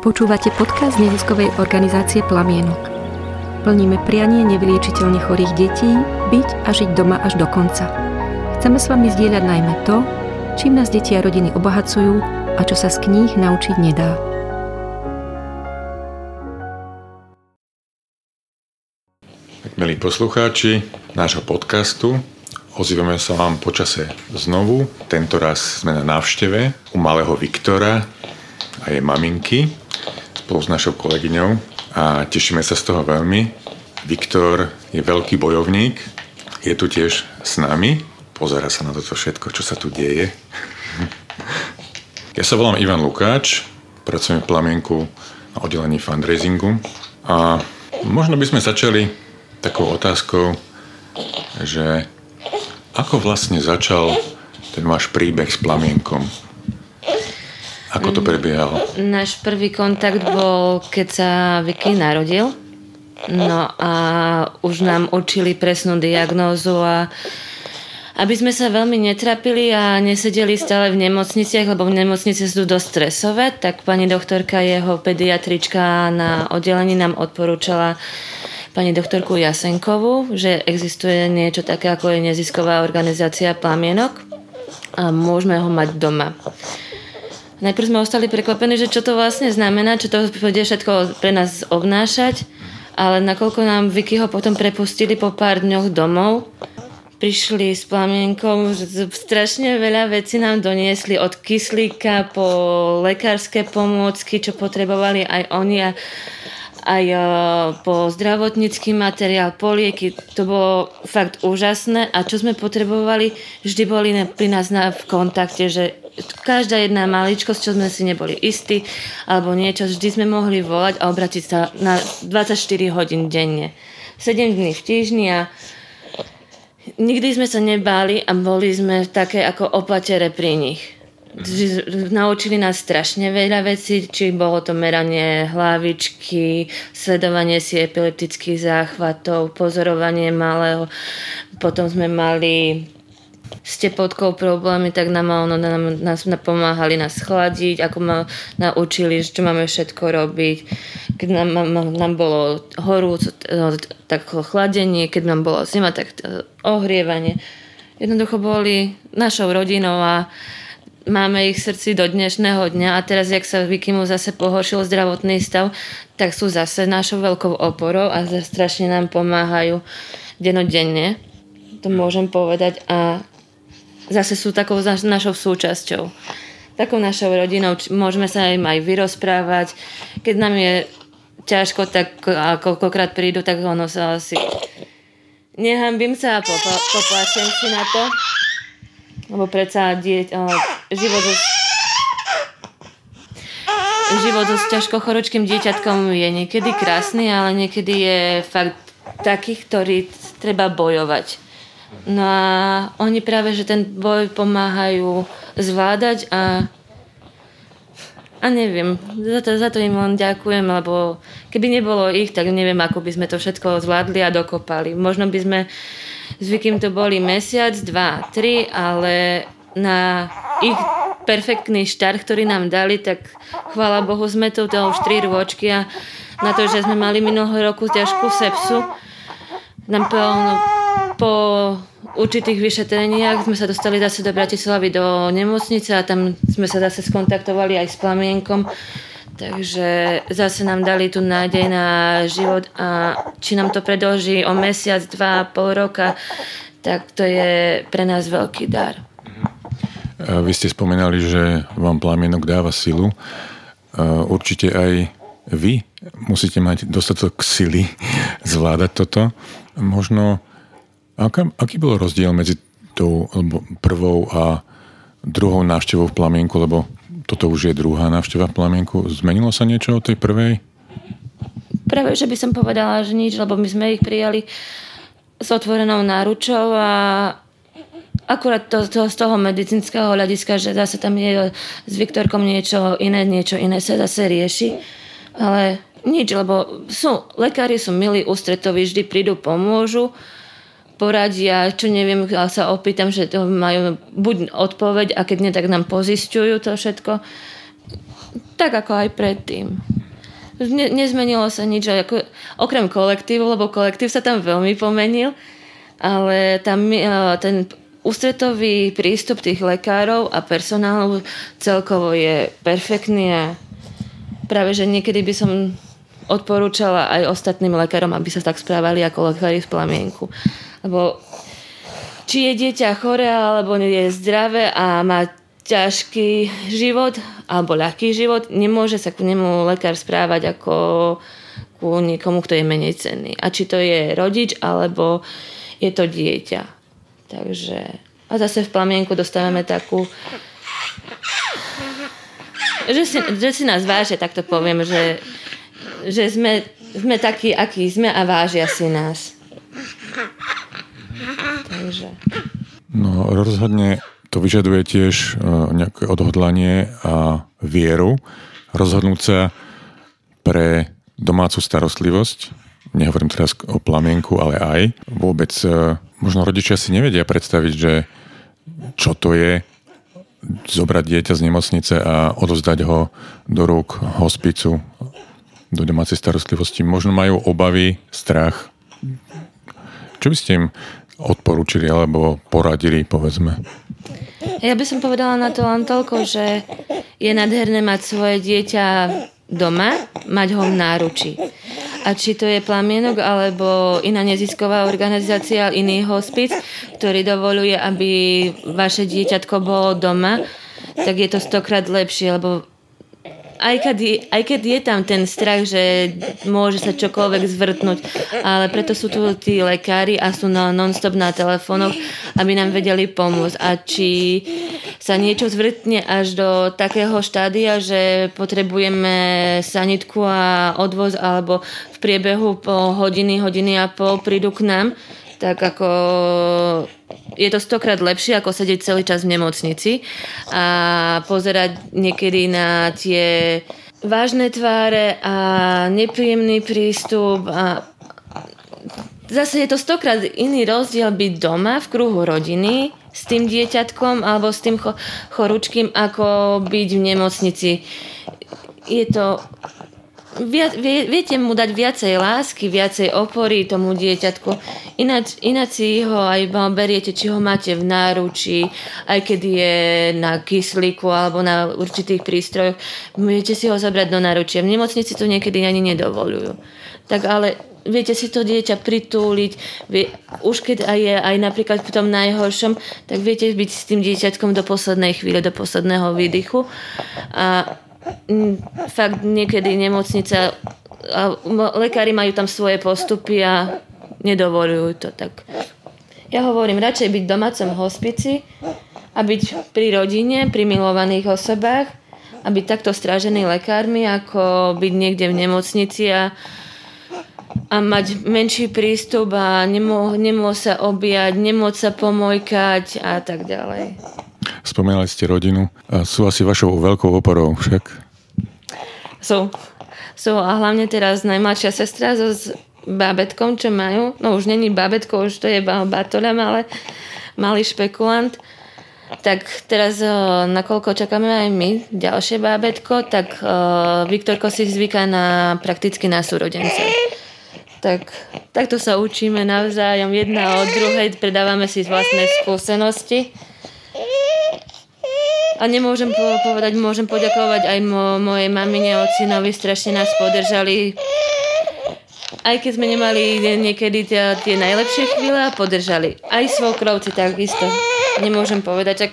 Počúvate podcast neziskovej organizácie Plamienok. Plníme prianie nevyliečiteľne chorých detí byť a žiť doma až do konca. Chceme s vami zdieľať najmä to, čím nás deti a rodiny obohacujú a čo sa z kníh naučiť nedá. Tak, milí poslucháči nášho podcastu, ozývame sa vám počase znovu. Tento raz sme na návšteve u malého Viktora a jej maminky spolu s našou kolegyňou a tešíme sa z toho veľmi. Viktor je veľký bojovník, je tu tiež s nami, pozera sa na toto všetko, čo sa tu deje. Ja sa volám Ivan Lukáč, pracujem v Plamienku na oddelení fundraisingu a možno by sme začali takou otázkou, že ako vlastne začal ten váš príbeh s Plamienkom? Ako to prebiehalo? Náš prvý kontakt bol, keď sa Vicky narodil. No a už nám učili presnú diagnózu a aby sme sa veľmi netrapili a nesedeli stále v nemocniciach, lebo v nemocnici sú dosť stresové, tak pani doktorka, jeho pediatrička na oddelení nám odporúčala pani doktorku Jasenkovú, že existuje niečo také, ako je nezisková organizácia Plamienok a môžeme ho mať doma. Najprv sme ostali prekvapení, že čo to vlastne znamená, čo to bude všetko pre nás obnášať, ale nakoľko nám Vicky ho potom prepustili po pár dňoch domov, prišli s plamienkom, strašne veľa vecí nám doniesli od kyslíka po lekárske pomôcky, čo potrebovali aj oni a aj e, po zdravotnícky materiál, po lieky. To bolo fakt úžasné a čo sme potrebovali, vždy boli pri nás na, v kontakte, že každá jedna maličkosť, čo sme si neboli istí, alebo niečo, vždy sme mohli volať a obratiť sa na 24 hodín denne. 7 dní v týždni a nikdy sme sa nebáli a boli sme také ako opatere pri nich. Naučili nás strašne veľa vecí, či bolo to meranie hlavičky, sledovanie si epileptických záchvatov, pozorovanie malého. Potom sme mali s tepotkou problémy, tak nám, ono, nám, nás pomáhali nás chladiť, ako ma naučili, čo máme všetko robiť. Keď nám, nám bolo horúco, tak chladenie, keď nám bolo zima, tak ohrievanie. Jednoducho boli našou rodinou a máme ich srdci do dnešného dňa a teraz, jak sa Vikimu zase pohoršil zdravotný stav, tak sú zase našou veľkou oporou a strašne nám pomáhajú denodenne. To môžem povedať a zase sú takou našou súčasťou. Takou našou rodinou môžeme sa im aj vyrozprávať. Keď nám je ťažko, tak a koľkokrát prídu, tak ono sa asi... Nehambím sa a poplačem si na to. Lebo predsa dieť, život so, život so ťažko dieťatkom je niekedy krásny, ale niekedy je fakt taký, ktorý treba bojovať No a oni práve, že ten boj pomáhajú zvládať a a neviem, za to, za to im len ďakujem, lebo keby nebolo ich, tak neviem, ako by sme to všetko zvládli a dokopali. Možno by sme zvykým to boli mesiac, dva, tri, ale na ich perfektný štart, ktorý nám dali, tak chvála Bohu sme tu už tri rôčky a na to, že sme mali minulého roku ťažkú sepsu, nám plno po určitých vyšetreniach sme sa dostali zase do Bratislavy do nemocnice a tam sme sa zase skontaktovali aj s plamienkom. Takže zase nám dali tu nádej na život a či nám to predlží o mesiac, dva, pol roka, tak to je pre nás veľký dar. Vy ste spomínali, že vám plamienok dáva silu. Určite aj vy musíte mať dostatok sily zvládať toto. Možno Aká, aký bol rozdiel medzi tou prvou a druhou návštevou v plamienku, lebo toto už je druhá návšteva v plamienku. Zmenilo sa niečo od tej prvej? Práve, že by som povedala, že nič, lebo my sme ich prijali s otvorenou náručou a akurát to, to, z toho medicínskeho hľadiska, že zase tam je s Viktorkom niečo iné, niečo iné sa zase rieši. Ale nič, lebo sú, lekári sú milí, ústretoví, vždy prídu, pomôžu poradia, čo neviem, sa opýtam, že to majú buď odpoveď a keď nie, tak nám pozisťujú to všetko. Tak ako aj predtým. Ne, nezmenilo sa nič, ako, okrem kolektívu, lebo kolektív sa tam veľmi pomenil, ale tam e, ten ústretový prístup tých lekárov a personálu celkovo je perfektný a práve, že niekedy by som odporúčala aj ostatným lekárom, aby sa tak správali ako lekári v plamienku. Lebo či je dieťa choré alebo je zdravé a má ťažký život alebo ľahký život, nemôže sa ku nemu lekár správať ako ku niekomu, kto je menej cenný. A či to je rodič alebo je to dieťa. Takže a zase v plamienku dostávame takú že si, že si nás vážia, tak to poviem, že, že sme, sme takí, akí sme a vážia si nás. Takže. No rozhodne to vyžaduje tiež e, nejaké odhodlanie a vieru rozhodnúť sa pre domácu starostlivosť. Nehovorím teraz o plamienku, ale aj. Vôbec e, možno rodičia si nevedia predstaviť, že čo to je zobrať dieťa z nemocnice a odozdať ho do rúk hospicu, do domácej starostlivosti. Možno majú obavy, strach. Čo by ste im odporúčili alebo poradili, povedzme? Ja by som povedala na to len toľko, že je nadherné mať svoje dieťa doma, mať ho v náruči. A či to je plamienok alebo iná nezisková organizácia, iný hospic, ktorý dovoluje, aby vaše dieťatko bolo doma, tak je to stokrát lepšie, lebo aj keď, aj keď je tam ten strach, že môže sa čokoľvek zvrtnúť, ale preto sú tu tí lekári a sú na non-stop na telefónoch, aby nám vedeli pomôcť. A či sa niečo zvrtne až do takého štádia, že potrebujeme sanitku a odvoz, alebo v priebehu po hodiny, hodiny a pol prídu k nám, tak ako je to stokrát lepšie, ako sedieť celý čas v nemocnici a pozerať niekedy na tie vážne tváre a nepríjemný prístup a zase je to stokrát iný rozdiel byť doma v kruhu rodiny s tým dieťatkom alebo s tým chorúčkým, ako byť v nemocnici. Je to viac, vie, viete mu dať viacej lásky, viacej opory tomu dieťatku. Ináč, ináč si ho aj beriete, či ho máte v náruči, aj keď je na kyslíku alebo na určitých prístrojoch. Môžete si ho zabrať do náručia. V nemocnici to niekedy ani nedovolujú. Tak ale viete si to dieťa pritúliť, vie, už keď aj je aj napríklad v tom najhoršom, tak viete byť s tým dieťatkom do poslednej chvíle, do posledného výdychu. A fakt niekedy nemocnica a lekári majú tam svoje postupy a nedovolujú to tak. Ja hovorím radšej byť v domácom hospici a byť pri rodine, pri milovaných osobách a byť takto strážený lekármi, ako byť niekde v nemocnici a, a mať menší prístup a nemôcť nemô sa objať, nemôcť sa pomojkať a tak ďalej. Spomínali ste rodinu. Sú asi vašou veľkou oporou však? Sú. Sú a hlavne teraz najmladšia sestra so s bábetkom, čo majú. No už není bábetko, už to je batoľam, ale malý špekulant. Tak teraz, nakoľko čakáme aj my ďalšie bábetko, tak uh, Viktorko si zvyká na prakticky na súrodence. Tak, takto sa učíme navzájom jedna od druhej, predávame si vlastné skúsenosti. A nemôžem povedať, môžem poďakovať aj mo, mojej mamine, ocinovi, strašne nás podržali. Aj keď sme nemali niekedy tie, tie najlepšie chvíle podržali. Aj svokrovci takisto. Nemôžem povedať, ak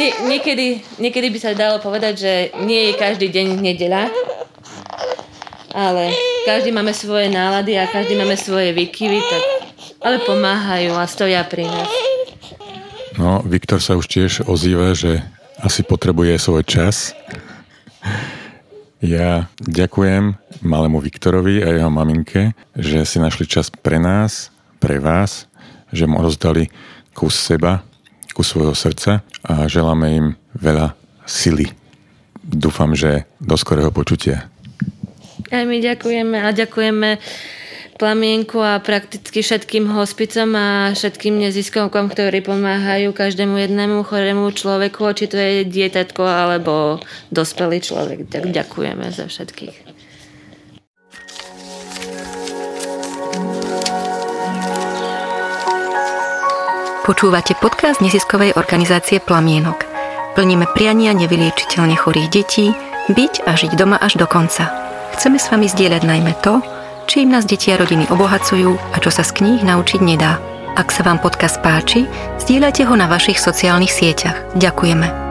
nie, niekedy, niekedy by sa dalo povedať, že nie je každý deň nedeľa, ale každý máme svoje nálady a každý máme svoje výkyvy, tak, ale pomáhajú a stoja pri nás. No, Viktor sa už tiež ozýva, že asi potrebuje svoj čas. Ja ďakujem malému Viktorovi a jeho maminke, že si našli čas pre nás, pre vás, že mu rozdali kus seba, kus svojho srdca a želáme im veľa sily. Dúfam, že do skorého počutia. Aj my ďakujeme a ďakujeme plamienku a prakticky všetkým hospicom a všetkým neziskovkom, ktorí pomáhajú každému jednému chorému človeku, či to je dietatko alebo dospelý človek. Tak ďakujeme za všetkých. Počúvate podcast neziskovej organizácie Plamienok. Plníme priania nevyliečiteľne chorých detí, byť a žiť doma až do konca. Chceme s vami zdieľať najmä to, čím nás deti a rodiny obohacujú a čo sa z kníh naučiť nedá. Ak sa vám podcast páči, zdieľajte ho na vašich sociálnych sieťach. Ďakujeme.